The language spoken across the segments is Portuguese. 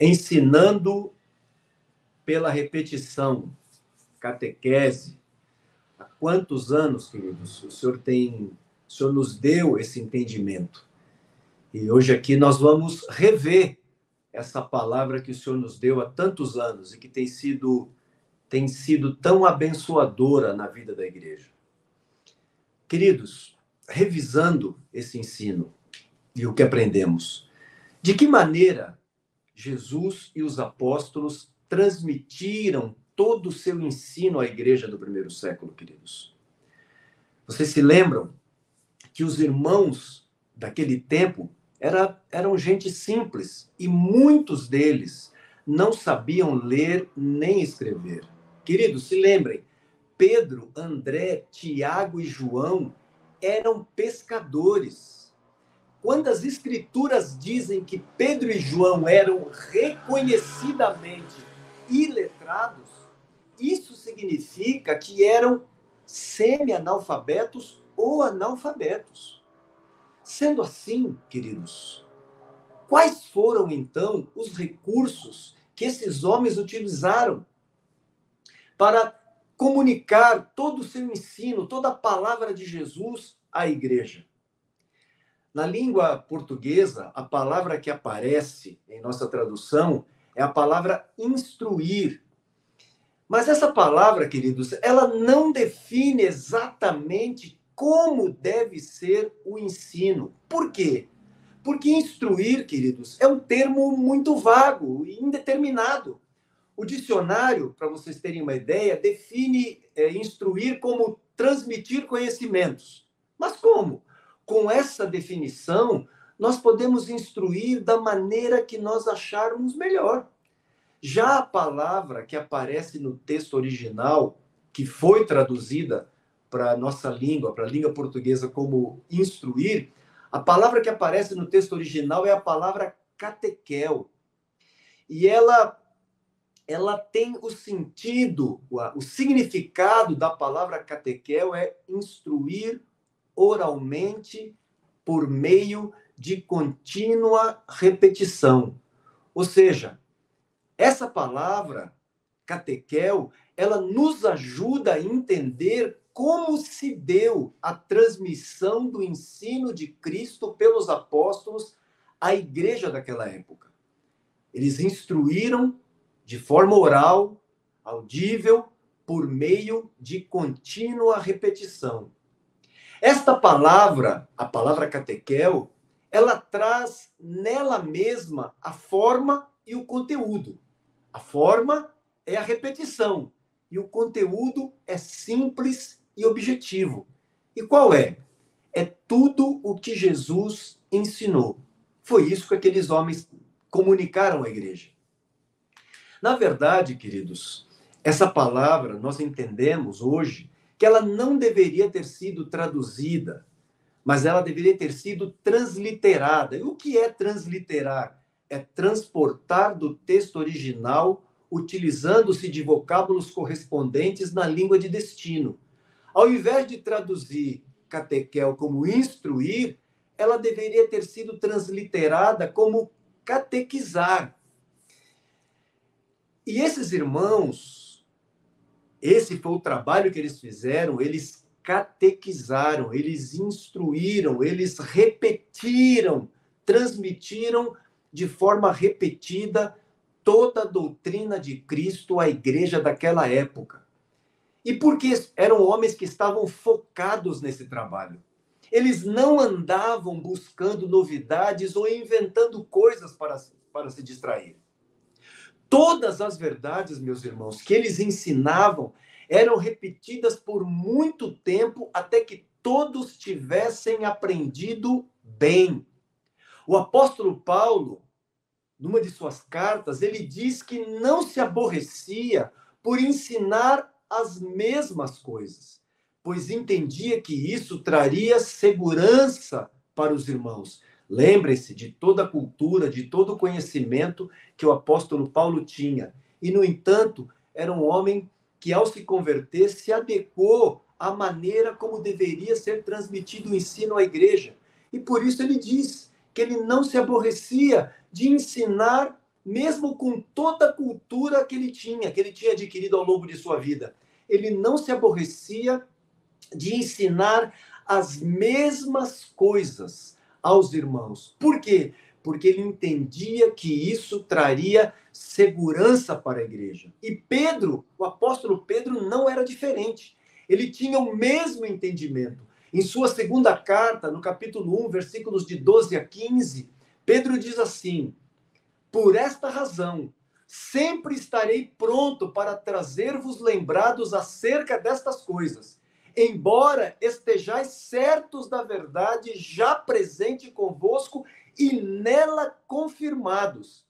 ensinando pela repetição, catequese. Há quantos anos, queridos, o Senhor tem, o Senhor nos deu esse entendimento? E hoje aqui nós vamos rever essa palavra que o Senhor nos deu há tantos anos e que tem sido tem sido tão abençoadora na vida da igreja. Queridos, revisando esse ensino e o que aprendemos, de que maneira Jesus e os apóstolos transmitiram todo o seu ensino à igreja do primeiro século, queridos? Vocês se lembram que os irmãos daquele tempo era, eram gente simples e muitos deles não sabiam ler nem escrever. Queridos, se lembrem, Pedro, André, Tiago e João eram pescadores. Quando as escrituras dizem que Pedro e João eram reconhecidamente iletrados, isso significa que eram semi-analfabetos ou analfabetos. Sendo assim, queridos, quais foram então os recursos que esses homens utilizaram para comunicar todo o seu ensino, toda a palavra de Jesus à igreja? Na língua portuguesa, a palavra que aparece em nossa tradução é a palavra instruir. Mas essa palavra, queridos, ela não define exatamente como deve ser o ensino. Por quê? Porque instruir, queridos, é um termo muito vago e indeterminado. O dicionário, para vocês terem uma ideia, define é, instruir como transmitir conhecimentos. Mas como? Com essa definição, nós podemos instruir da maneira que nós acharmos melhor. Já a palavra que aparece no texto original, que foi traduzida para a nossa língua, para a língua portuguesa, como instruir, a palavra que aparece no texto original é a palavra catequel. E ela ela tem o sentido, o significado da palavra catequel é instruir oralmente por meio de contínua repetição. Ou seja, essa palavra catequel, ela nos ajuda a entender como se deu a transmissão do ensino de Cristo pelos apóstolos à igreja daquela época. Eles instruíram de forma oral, audível, por meio de contínua repetição. Esta palavra, a palavra catequel, ela traz nela mesma a forma e o conteúdo. A forma é a repetição e o conteúdo é simples e objetivo. E qual é? É tudo o que Jesus ensinou. Foi isso que aqueles homens comunicaram à igreja. Na verdade, queridos, essa palavra nós entendemos hoje que ela não deveria ter sido traduzida, mas ela deveria ter sido transliterada. E o que é transliterar? É transportar do texto original utilizando-se de vocábulos correspondentes na língua de destino. Ao invés de traduzir catequel como instruir, ela deveria ter sido transliterada como catequizar. E esses irmãos, esse foi o trabalho que eles fizeram, eles catequizaram, eles instruíram, eles repetiram, transmitiram de forma repetida toda a doutrina de Cristo à igreja daquela época. E porque eram homens que estavam focados nesse trabalho. Eles não andavam buscando novidades ou inventando coisas para, para se distrair. Todas as verdades, meus irmãos, que eles ensinavam eram repetidas por muito tempo até que todos tivessem aprendido bem. O apóstolo Paulo, numa de suas cartas, ele diz que não se aborrecia por ensinar as mesmas coisas, pois entendia que isso traria segurança para os irmãos. Lembrem-se de toda a cultura, de todo o conhecimento que o apóstolo Paulo tinha. E, no entanto, era um homem que, ao se converter, se adequou à maneira como deveria ser transmitido o ensino à igreja. E por isso ele diz que ele não se aborrecia de ensinar mesmo com toda a cultura que ele tinha, que ele tinha adquirido ao longo de sua vida. Ele não se aborrecia de ensinar as mesmas coisas aos irmãos. Por quê? Porque ele entendia que isso traria segurança para a igreja. E Pedro, o apóstolo Pedro, não era diferente. Ele tinha o mesmo entendimento. Em sua segunda carta, no capítulo 1, versículos de 12 a 15, Pedro diz assim: Por esta razão, sempre estarei pronto para trazer-vos lembrados acerca destas coisas embora estejais certos da verdade já presente convosco e nela confirmados.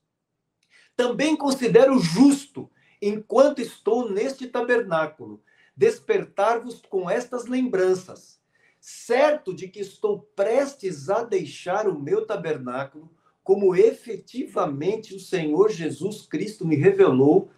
Também considero justo, enquanto estou neste tabernáculo, despertar-vos com estas lembranças, certo de que estou prestes a deixar o meu tabernáculo, como efetivamente o Senhor Jesus Cristo me revelou,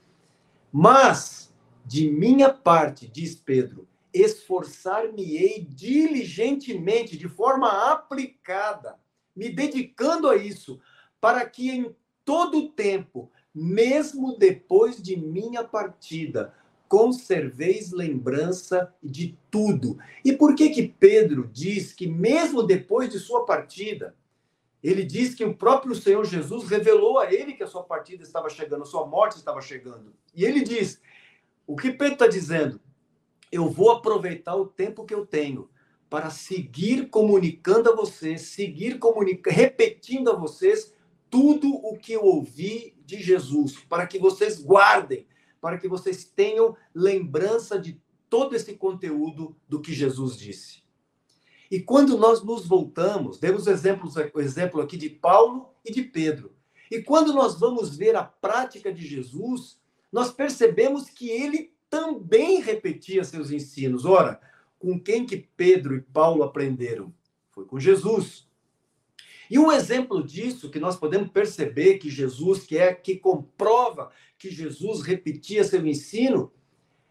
mas de minha parte, diz Pedro, esforçar-me-ei diligentemente, de forma aplicada, me dedicando a isso, para que em todo o tempo, mesmo depois de minha partida, conserveis lembrança de tudo. E por que que Pedro diz que mesmo depois de sua partida, ele diz que o próprio Senhor Jesus revelou a ele que a sua partida estava chegando, a sua morte estava chegando. E ele diz: o que Pedro está dizendo? Eu vou aproveitar o tempo que eu tenho para seguir comunicando a vocês, seguir comunicando, repetindo a vocês tudo o que eu ouvi de Jesus, para que vocês guardem, para que vocês tenham lembrança de todo esse conteúdo do que Jesus disse. E quando nós nos voltamos, demos exemplos, o exemplo aqui de Paulo e de Pedro. E quando nós vamos ver a prática de Jesus, nós percebemos que ele também repetia seus ensinos. Ora, com quem que Pedro e Paulo aprenderam? Foi com Jesus. E um exemplo disso que nós podemos perceber que Jesus, que é que comprova que Jesus repetia seu ensino,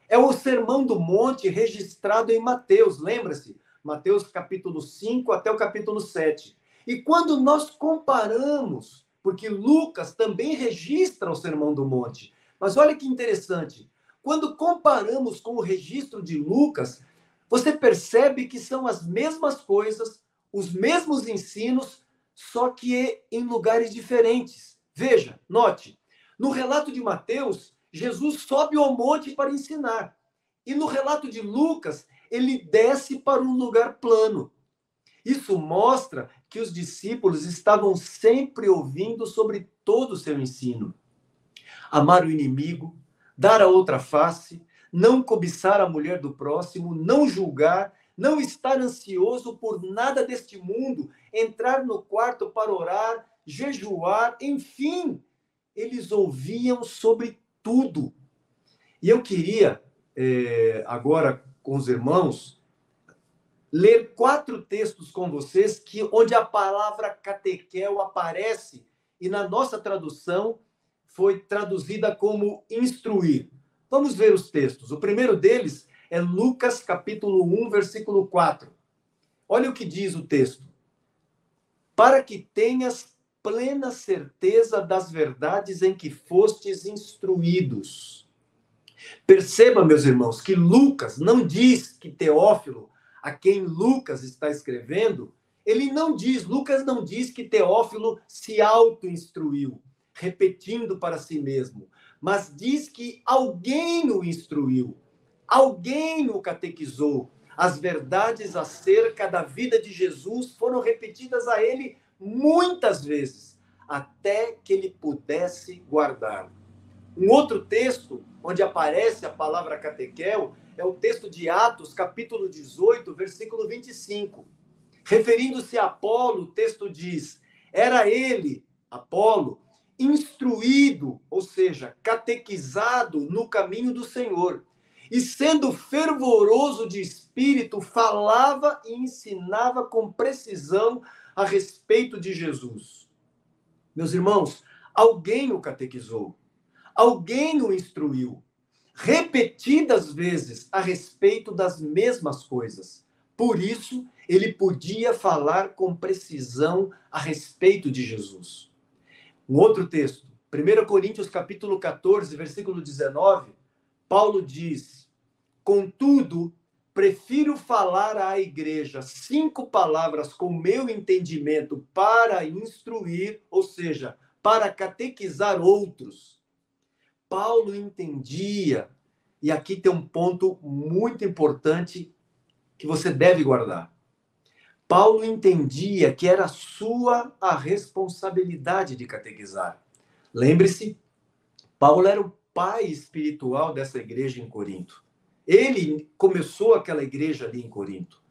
é o Sermão do Monte registrado em Mateus, lembra-se? Mateus capítulo 5 até o capítulo 7. E quando nós comparamos, porque Lucas também registra o Sermão do Monte, mas olha que interessante, quando comparamos com o registro de Lucas, você percebe que são as mesmas coisas, os mesmos ensinos, só que em lugares diferentes. Veja, note, no relato de Mateus, Jesus sobe ao monte para ensinar. E no relato de Lucas, ele desce para um lugar plano. Isso mostra que os discípulos estavam sempre ouvindo sobre todo o seu ensino. Amar o inimigo, dar a outra face, não cobiçar a mulher do próximo, não julgar, não estar ansioso por nada deste mundo, entrar no quarto para orar, jejuar, enfim, eles ouviam sobre tudo. E eu queria, é, agora com os irmãos, ler quatro textos com vocês que onde a palavra catequel aparece e na nossa tradução foi traduzida como instruir. Vamos ver os textos. O primeiro deles é Lucas capítulo 1, versículo 4. Olha o que diz o texto. Para que tenhas plena certeza das verdades em que fostes instruídos. Perceba, meus irmãos, que Lucas não diz que Teófilo, a quem Lucas está escrevendo, ele não diz, Lucas não diz que Teófilo se auto-instruiu repetindo para si mesmo, mas diz que alguém o instruiu, alguém o catequizou. As verdades acerca da vida de Jesus foram repetidas a ele muitas vezes, até que ele pudesse guardar. Um outro texto onde aparece a palavra catequel é o texto de Atos, capítulo 18, versículo 25. Referindo-se a Apolo, o texto diz: Era ele, Apolo, instruído, ou seja, catequizado no caminho do Senhor. E sendo fervoroso de espírito, falava e ensinava com precisão a respeito de Jesus. Meus irmãos, alguém o catequizou, alguém o instruiu, repetidas vezes a respeito das mesmas coisas. Por isso, ele podia falar com precisão a respeito de Jesus. Um outro texto, 1 Coríntios capítulo 14, versículo 19, Paulo diz: Contudo, prefiro falar à igreja cinco palavras com meu entendimento para instruir, ou seja, para catequizar outros. Paulo entendia, e aqui tem um ponto muito importante que você deve guardar. Paulo entendia que era sua a responsabilidade de catequizar. Lembre-se, Paulo era o pai espiritual dessa igreja em Corinto. Ele começou aquela igreja ali em Corinto.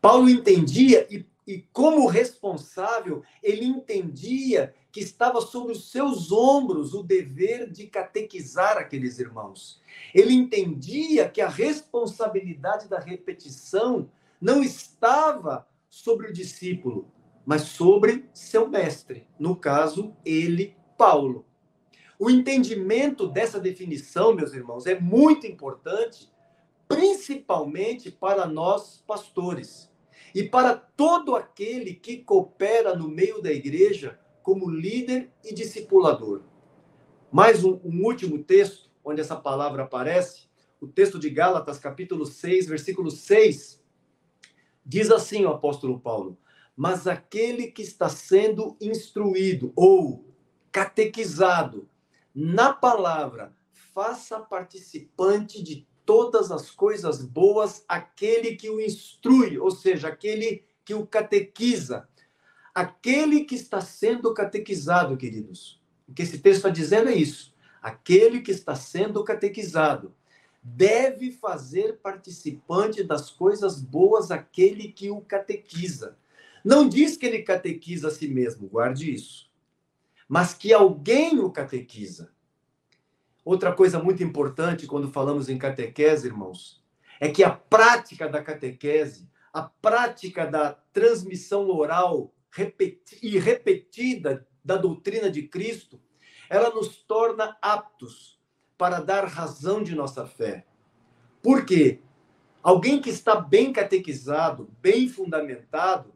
Paulo entendia e, e como responsável, ele entendia que estava sobre os seus ombros o dever de catequizar aqueles irmãos. Ele entendia que a responsabilidade da repetição não estava sobre o discípulo, mas sobre seu mestre, no caso, ele, Paulo. O entendimento dessa definição, meus irmãos, é muito importante, principalmente para nós pastores e para todo aquele que coopera no meio da igreja como líder e discipulador. Mais um, um último texto, onde essa palavra aparece, o texto de Gálatas, capítulo 6, versículo 6, diz assim o apóstolo Paulo: Mas aquele que está sendo instruído ou catequizado na palavra, faça participante de todas as coisas boas aquele que o instrui, ou seja, aquele que o catequiza aquele que está sendo catequizado, queridos. O que esse texto está dizendo é isso. Aquele que está sendo catequizado deve fazer participante das coisas boas aquele que o catequiza. Não diz que ele catequiza a si mesmo, guarde isso. Mas que alguém o catequiza. Outra coisa muito importante quando falamos em catequese, irmãos, é que a prática da catequese, a prática da transmissão oral e repetida da doutrina de Cristo, ela nos torna aptos para dar razão de nossa fé. Por quê? Alguém que está bem catequizado, bem fundamentado,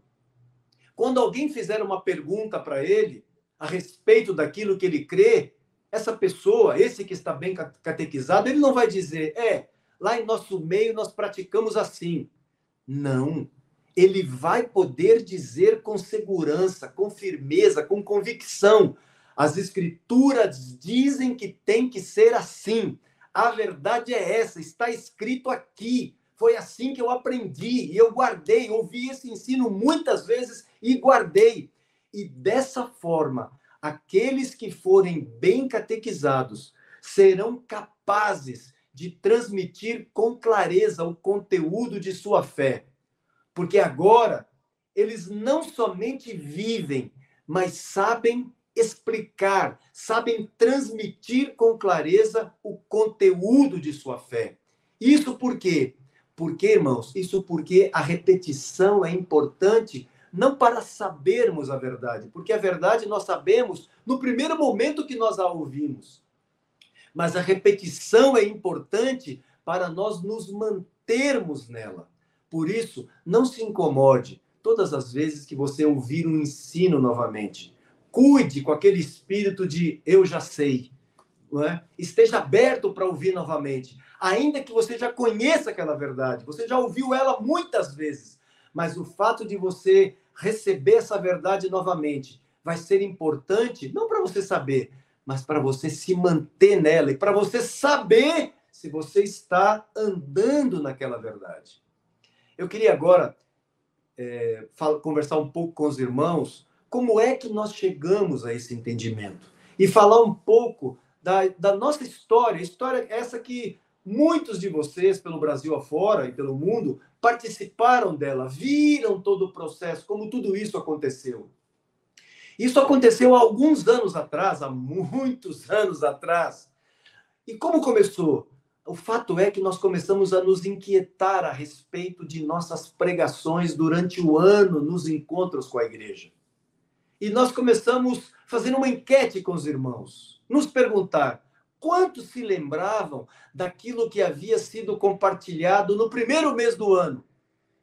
quando alguém fizer uma pergunta para ele a respeito daquilo que ele crê, essa pessoa, esse que está bem catequizado, ele não vai dizer, é, lá em nosso meio nós praticamos assim. Não ele vai poder dizer com segurança, com firmeza, com convicção: as escrituras dizem que tem que ser assim. A verdade é essa, está escrito aqui. Foi assim que eu aprendi e eu guardei, ouvi esse ensino muitas vezes e guardei. E dessa forma, aqueles que forem bem catequizados serão capazes de transmitir com clareza o conteúdo de sua fé porque agora eles não somente vivem, mas sabem explicar, sabem transmitir com clareza o conteúdo de sua fé. Isso por quê? Porque, irmãos, isso porque a repetição é importante não para sabermos a verdade, porque a verdade nós sabemos no primeiro momento que nós a ouvimos. Mas a repetição é importante para nós nos mantermos nela. Por isso, não se incomode todas as vezes que você ouvir um ensino novamente. Cuide com aquele espírito de eu já sei. É? Esteja aberto para ouvir novamente. Ainda que você já conheça aquela verdade, você já ouviu ela muitas vezes, mas o fato de você receber essa verdade novamente vai ser importante, não para você saber, mas para você se manter nela e para você saber se você está andando naquela verdade. Eu queria agora é, conversar um pouco com os irmãos como é que nós chegamos a esse entendimento e falar um pouco da, da nossa história, história essa que muitos de vocês, pelo Brasil afora e pelo mundo, participaram dela, viram todo o processo, como tudo isso aconteceu. Isso aconteceu há alguns anos atrás, há muitos anos atrás. E como começou? O fato é que nós começamos a nos inquietar a respeito de nossas pregações durante o ano nos encontros com a igreja. E nós começamos fazendo uma enquete com os irmãos, nos perguntar quantos se lembravam daquilo que havia sido compartilhado no primeiro mês do ano.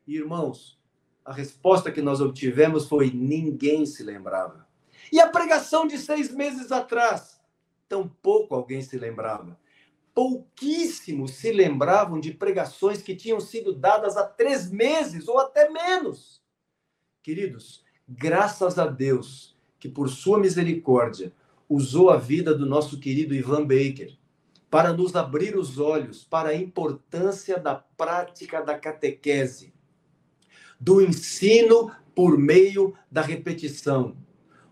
E, irmãos, a resposta que nós obtivemos foi: ninguém se lembrava. E a pregação de seis meses atrás? tampouco alguém se lembrava. Pouquíssimos se lembravam de pregações que tinham sido dadas há três meses ou até menos. Queridos, graças a Deus que, por sua misericórdia, usou a vida do nosso querido Ivan Baker para nos abrir os olhos para a importância da prática da catequese, do ensino por meio da repetição.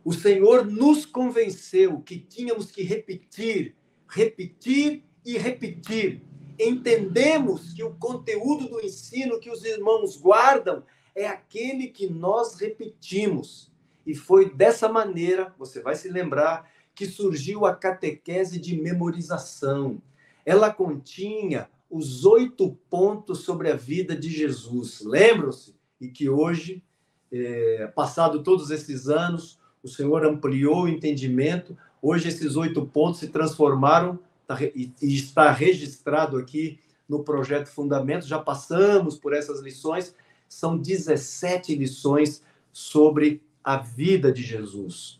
O Senhor nos convenceu que tínhamos que repetir, repetir e repetir. Entendemos que o conteúdo do ensino que os irmãos guardam é aquele que nós repetimos. E foi dessa maneira, você vai se lembrar, que surgiu a catequese de memorização. Ela continha os oito pontos sobre a vida de Jesus. Lembram-se? E que hoje, é, passado todos esses anos, o Senhor ampliou o entendimento. Hoje, esses oito pontos se transformaram tá, e, está registrado aqui no projeto Fundamento. Já passamos por essas lições. São 17 lições sobre a vida de Jesus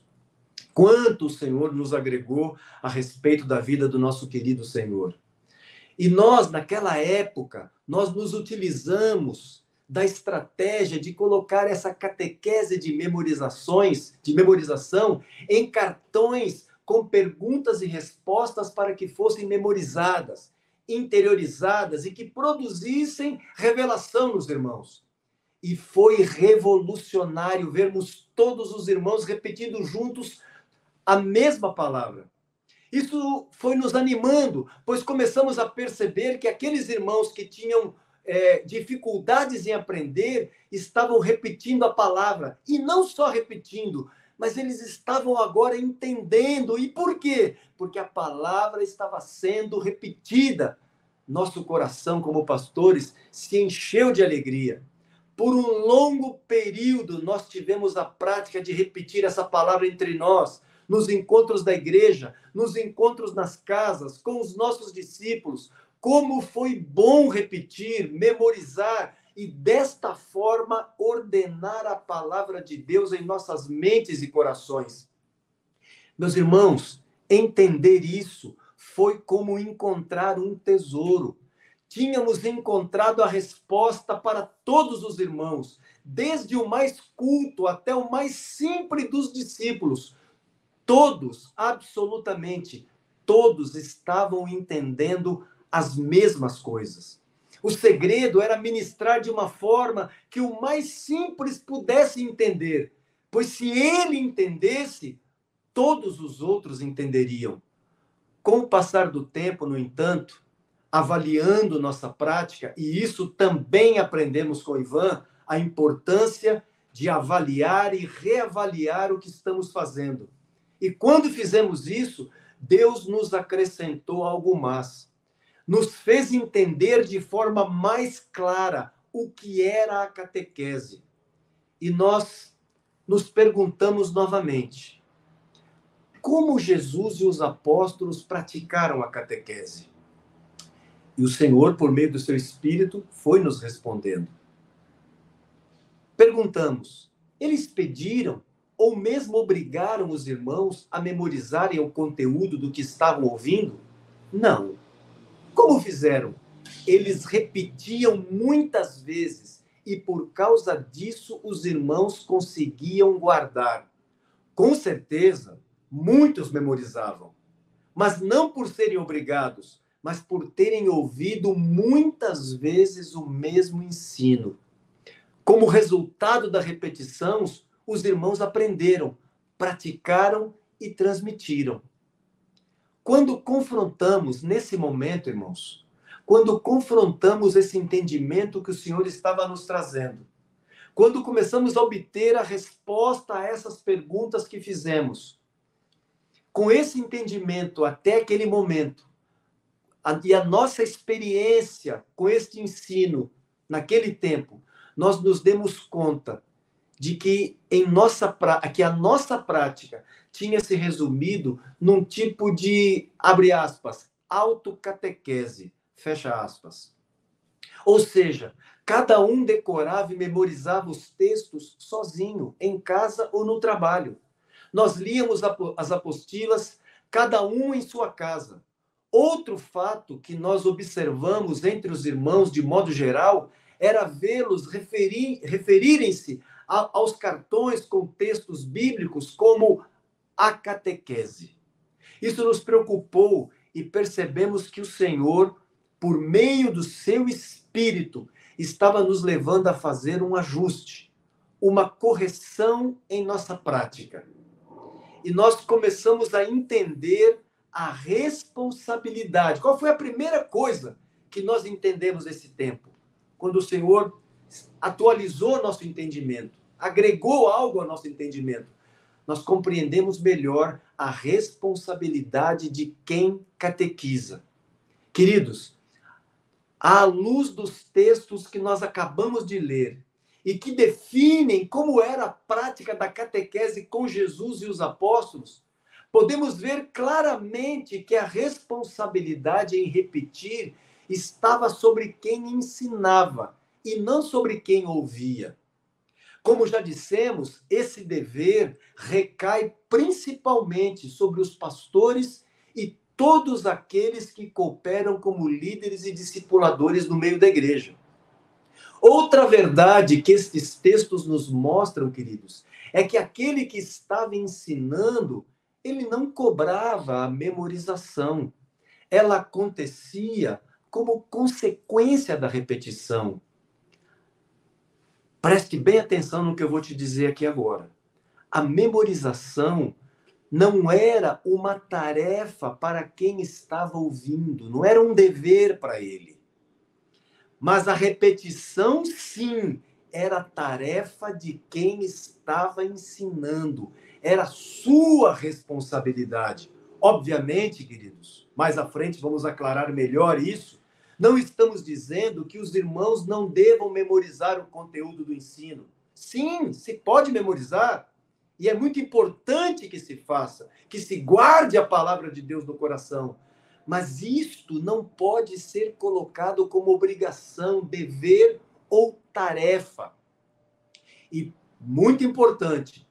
quanto o Senhor nos agregou a respeito da vida do nosso querido Senhor. E nós, naquela época, nós nos utilizamos da estratégia de colocar essa catequese de memorizações, de memorização, em cartões com perguntas e respostas para que fossem memorizadas, interiorizadas e que produzissem revelação nos irmãos. E foi revolucionário vermos todos os irmãos repetindo juntos a mesma palavra. Isso foi nos animando, pois começamos a perceber que aqueles irmãos que tinham é, dificuldades em aprender estavam repetindo a palavra. E não só repetindo, mas eles estavam agora entendendo. E por quê? Porque a palavra estava sendo repetida. Nosso coração, como pastores, se encheu de alegria. Por um longo período, nós tivemos a prática de repetir essa palavra entre nós nos encontros da igreja, nos encontros nas casas, com os nossos discípulos. Como foi bom repetir, memorizar e desta forma ordenar a palavra de Deus em nossas mentes e corações. Meus irmãos, entender isso foi como encontrar um tesouro. Tínhamos encontrado a resposta para todos os irmãos, desde o mais culto até o mais simples dos discípulos todos, absolutamente todos estavam entendendo as mesmas coisas. O segredo era ministrar de uma forma que o mais simples pudesse entender, pois se ele entendesse, todos os outros entenderiam. Com o passar do tempo, no entanto, avaliando nossa prática, e isso também aprendemos com Ivan, a importância de avaliar e reavaliar o que estamos fazendo. E quando fizemos isso, Deus nos acrescentou algo mais. Nos fez entender de forma mais clara o que era a catequese. E nós nos perguntamos novamente: como Jesus e os apóstolos praticaram a catequese? E o Senhor, por meio do seu Espírito, foi nos respondendo. Perguntamos: eles pediram ou mesmo obrigaram os irmãos a memorizarem o conteúdo do que estavam ouvindo? Não. Como fizeram? Eles repetiam muitas vezes e por causa disso os irmãos conseguiam guardar. Com certeza, muitos memorizavam, mas não por serem obrigados, mas por terem ouvido muitas vezes o mesmo ensino. Como resultado da repetição, os irmãos aprenderam, praticaram e transmitiram. Quando confrontamos nesse momento, irmãos, quando confrontamos esse entendimento que o Senhor estava nos trazendo, quando começamos a obter a resposta a essas perguntas que fizemos, com esse entendimento até aquele momento, e a nossa experiência com este ensino naquele tempo, nós nos demos conta de que em nossa que a nossa prática tinha se resumido num tipo de abre aspas autocatequese fecha aspas. Ou seja cada um decorava e memorizava os textos sozinho em casa ou no trabalho. Nós líamos as apostilas cada um em sua casa. Outro fato que nós observamos entre os irmãos, de modo geral, era vê-los referir, referirem-se aos cartões com textos bíblicos como a catequese. Isso nos preocupou e percebemos que o Senhor, por meio do seu Espírito, estava nos levando a fazer um ajuste, uma correção em nossa prática. E nós começamos a entender a responsabilidade. Qual foi a primeira coisa que nós entendemos nesse tempo? Quando o Senhor atualizou nosso entendimento, agregou algo ao nosso entendimento, nós compreendemos melhor a responsabilidade de quem catequiza. Queridos, à luz dos textos que nós acabamos de ler e que definem como era a prática da catequese com Jesus e os apóstolos, podemos ver claramente que a responsabilidade em repetir estava sobre quem ensinava e não sobre quem ouvia. Como já dissemos, esse dever recai principalmente sobre os pastores e todos aqueles que cooperam como líderes e discipuladores no meio da igreja. Outra verdade que estes textos nos mostram, queridos, é que aquele que estava ensinando ele não cobrava a memorização. Ela acontecia como consequência da repetição. Preste bem atenção no que eu vou te dizer aqui agora. A memorização não era uma tarefa para quem estava ouvindo, não era um dever para ele. Mas a repetição, sim, era tarefa de quem estava ensinando era sua responsabilidade. Obviamente, queridos, mais à frente vamos aclarar melhor isso. Não estamos dizendo que os irmãos não devam memorizar o conteúdo do ensino. Sim, se pode memorizar. E é muito importante que se faça, que se guarde a palavra de Deus no coração. Mas isto não pode ser colocado como obrigação, dever ou tarefa. E muito importante,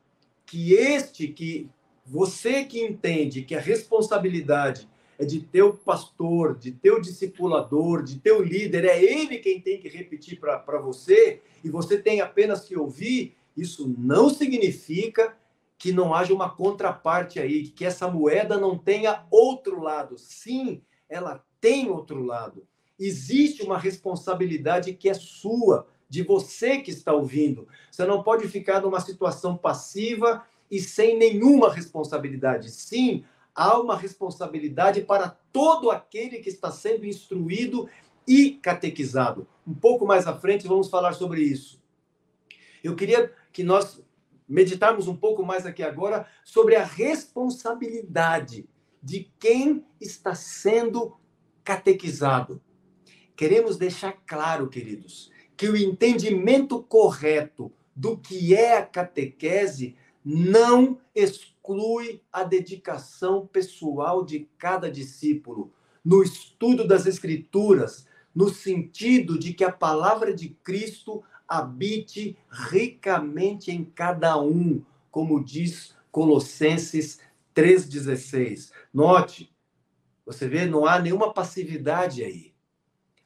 que este que você que entende que a responsabilidade é de teu pastor, de teu discipulador, de teu líder, é ele quem tem que repetir para você e você tem apenas que ouvir, isso não significa que não haja uma contraparte aí, que essa moeda não tenha outro lado. Sim, ela tem outro lado. Existe uma responsabilidade que é sua de você que está ouvindo. Você não pode ficar numa situação passiva e sem nenhuma responsabilidade. Sim, há uma responsabilidade para todo aquele que está sendo instruído e catequizado. Um pouco mais à frente vamos falar sobre isso. Eu queria que nós meditarmos um pouco mais aqui agora sobre a responsabilidade de quem está sendo catequizado. Queremos deixar claro, queridos, que o entendimento correto do que é a catequese não exclui a dedicação pessoal de cada discípulo no estudo das Escrituras, no sentido de que a palavra de Cristo habite ricamente em cada um, como diz Colossenses 3,16. Note, você vê, não há nenhuma passividade aí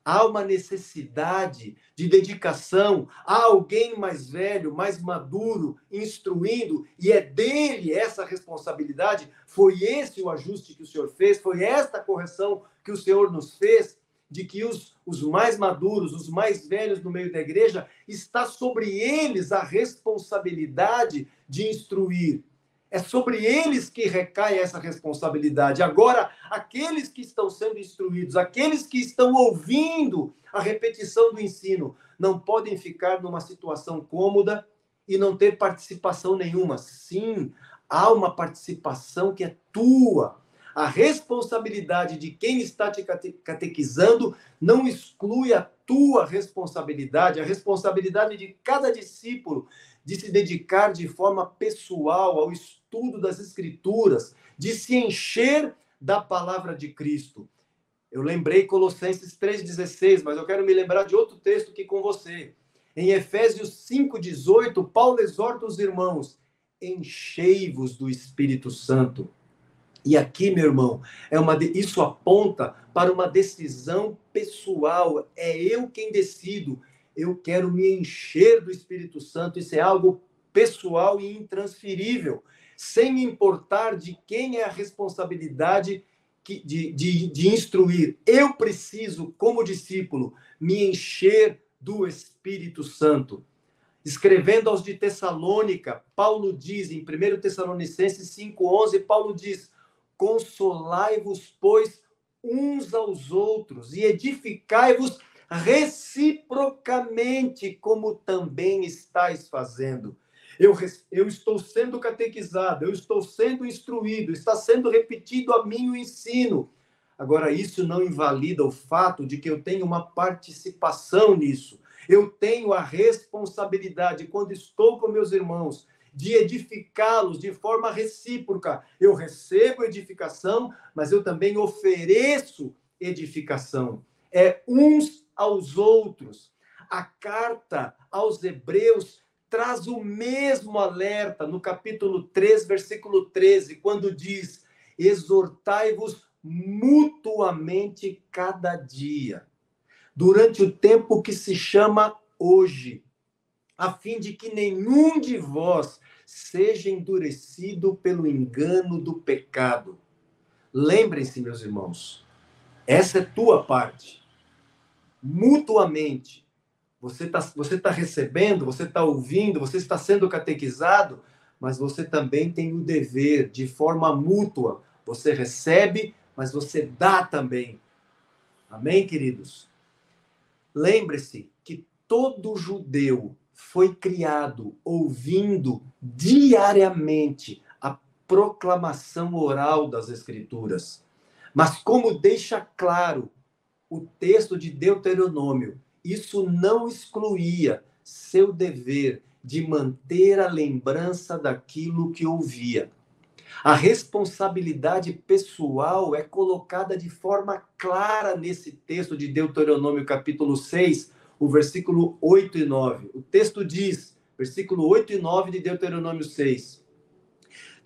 há uma necessidade de dedicação, há alguém mais velho, mais maduro, instruindo, e é dele essa responsabilidade. Foi esse o ajuste que o Senhor fez, foi esta correção que o Senhor nos fez, de que os, os mais maduros, os mais velhos no meio da igreja, está sobre eles a responsabilidade de instruir, é sobre eles que recai essa responsabilidade. Agora, aqueles que estão sendo instruídos, aqueles que estão ouvindo a repetição do ensino, não podem ficar numa situação cômoda e não ter participação nenhuma. Sim, há uma participação que é tua. A responsabilidade de quem está te catequizando não exclui a tua responsabilidade, a responsabilidade de cada discípulo de se dedicar de forma pessoal ao estudo das Escrituras, de se encher da palavra de Cristo. Eu lembrei Colossenses 3,16, mas eu quero me lembrar de outro texto aqui com você. Em Efésios 5,18, Paulo exorta os irmãos: enchei-vos do Espírito Santo. E aqui, meu irmão, é uma isso aponta para uma decisão pessoal. É eu quem decido. Eu quero me encher do Espírito Santo. Isso é algo pessoal e intransferível, sem importar de quem é a responsabilidade de, de, de instruir. Eu preciso, como discípulo, me encher do Espírito Santo. Escrevendo aos de Tessalônica, Paulo diz, em 1 Tessalonicenses 5,11, Paulo diz: Consolai-vos, pois, uns aos outros e edificai-vos reciprocamente, como também estáis fazendo. Eu, eu estou sendo catequizado, eu estou sendo instruído, está sendo repetido a mim o ensino. Agora, isso não invalida o fato de que eu tenho uma participação nisso. Eu tenho a responsabilidade, quando estou com meus irmãos, de edificá-los de forma recíproca. Eu recebo edificação, mas eu também ofereço edificação. É uns aos outros. A carta aos Hebreus traz o mesmo alerta no capítulo 3, versículo 13, quando diz: Exortai-vos mutuamente cada dia, durante o tempo que se chama hoje, a fim de que nenhum de vós seja endurecido pelo engano do pecado. Lembrem-se, meus irmãos, essa é tua parte. Mutuamente você está você tá recebendo, você está ouvindo, você está sendo catequizado, mas você também tem o dever, de forma mútua. Você recebe, mas você dá também. Amém, queridos? Lembre-se que todo judeu foi criado ouvindo diariamente a proclamação oral das Escrituras. Mas, como deixa claro o texto de Deuteronômio, isso não excluía seu dever de manter a lembrança daquilo que ouvia. A responsabilidade pessoal é colocada de forma clara nesse texto de Deuteronômio, capítulo 6, o versículo 8 e 9. O texto diz, versículo 8 e 9 de Deuteronômio 6.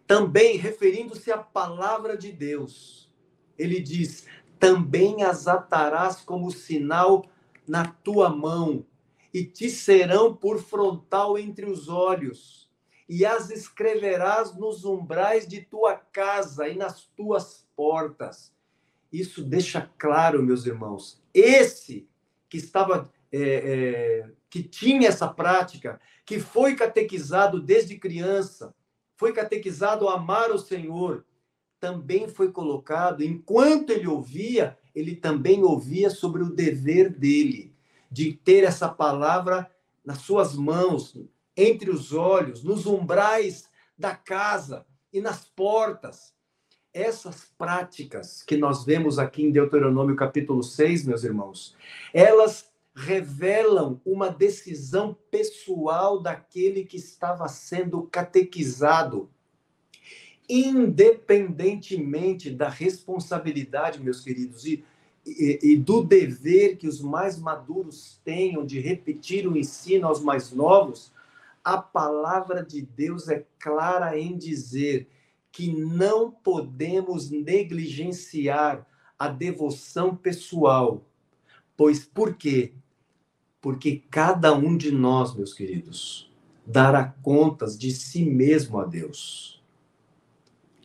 Também, referindo-se à palavra de Deus, ele diz: também as atarás como sinal na tua mão, e te serão por frontal entre os olhos, e as escreverás nos umbrais de tua casa e nas tuas portas. Isso deixa claro, meus irmãos, esse que estava, é, é, que tinha essa prática, que foi catequizado desde criança, foi catequizado a amar o Senhor, também foi colocado, enquanto ele ouvia, ele também ouvia sobre o dever dele de ter essa palavra nas suas mãos, entre os olhos, nos umbrais da casa e nas portas. Essas práticas que nós vemos aqui em Deuteronômio capítulo 6, meus irmãos, elas revelam uma decisão pessoal daquele que estava sendo catequizado independentemente da responsabilidade, meus queridos, e, e, e, do dever que os mais maduros tenham de repetir o ensino aos mais novos, a palavra de Deus é clara em dizer que não podemos negligenciar a devoção pessoal. Pois por quê? Porque cada um de nós, meus queridos, dará contas de si mesmo a Deus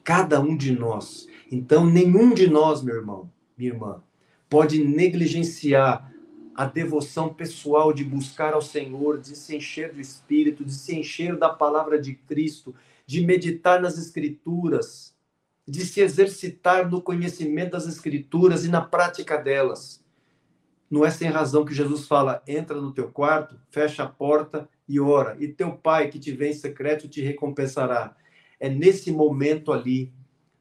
cada um de nós. Então, nenhum de nós, meu irmão, minha irmã, pode negligenciar a devoção pessoal de buscar ao Senhor, de se encher do Espírito, de se encher da palavra de Cristo, de meditar nas Escrituras, de se exercitar no conhecimento das Escrituras e na prática delas. Não é sem razão que Jesus fala: entra no teu quarto, fecha a porta e ora, e teu pai que te vê em secreto te recompensará é nesse momento ali.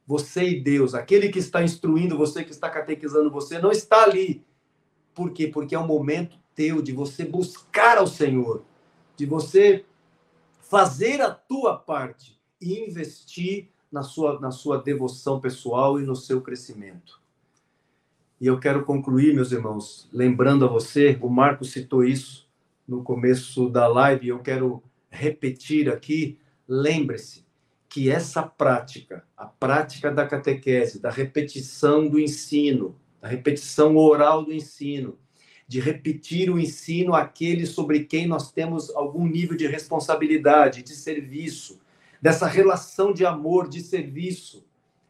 Você e Deus, aquele que está instruindo você, que está catequizando você, não está ali. Por quê? Porque é o momento teu de você buscar ao Senhor, de você fazer a tua parte e investir na sua, na sua devoção pessoal e no seu crescimento. E eu quero concluir, meus irmãos, lembrando a você, o Marco citou isso no começo da live, eu quero repetir aqui. Lembre-se, que essa prática, a prática da catequese, da repetição do ensino, da repetição oral do ensino, de repetir o ensino àqueles sobre quem nós temos algum nível de responsabilidade, de serviço, dessa relação de amor, de serviço,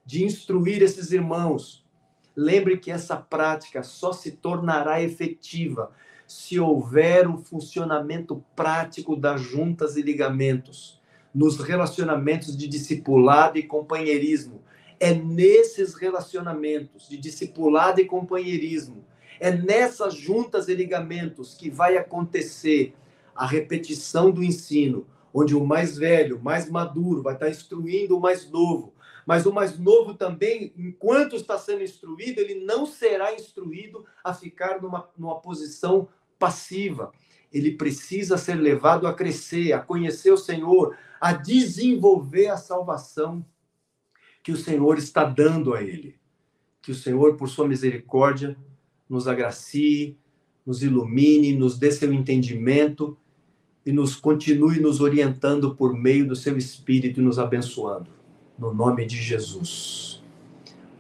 de instruir esses irmãos. Lembre que essa prática só se tornará efetiva se houver um funcionamento prático das juntas e ligamentos, nos relacionamentos de discipulado e companheirismo. É nesses relacionamentos de discipulado e companheirismo, é nessas juntas e ligamentos que vai acontecer a repetição do ensino, onde o mais velho, mais maduro, vai estar instruindo o mais novo. Mas o mais novo também, enquanto está sendo instruído, ele não será instruído a ficar numa, numa posição passiva. Ele precisa ser levado a crescer, a conhecer o Senhor, a desenvolver a salvação que o Senhor está dando a ele. Que o Senhor, por sua misericórdia, nos agracie, nos ilumine, nos dê seu entendimento e nos continue nos orientando por meio do seu Espírito e nos abençoando. No nome de Jesus.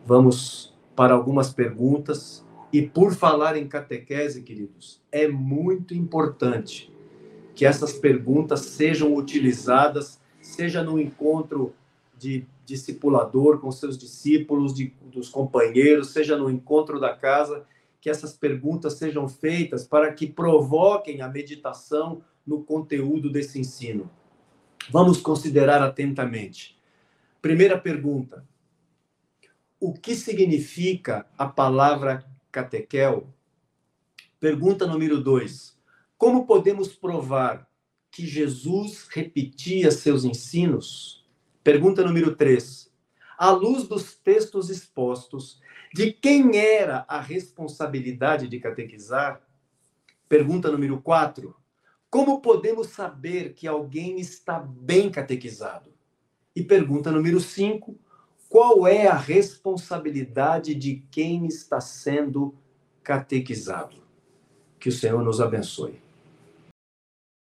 Vamos para algumas perguntas. E por falar em catequese, queridos, é muito importante que essas perguntas sejam utilizadas, seja no encontro de discipulador com seus discípulos, de, dos companheiros, seja no encontro da casa, que essas perguntas sejam feitas para que provoquem a meditação no conteúdo desse ensino. Vamos considerar atentamente. Primeira pergunta: o que significa a palavra catequel? Pergunta número dois: como podemos provar que Jesus repetia seus ensinos? Pergunta número três: à luz dos textos expostos, de quem era a responsabilidade de catequizar? Pergunta número quatro: como podemos saber que alguém está bem catequizado? E pergunta número cinco: qual é a responsabilidade de quem está sendo catequizado? Que o Senhor nos abençoe.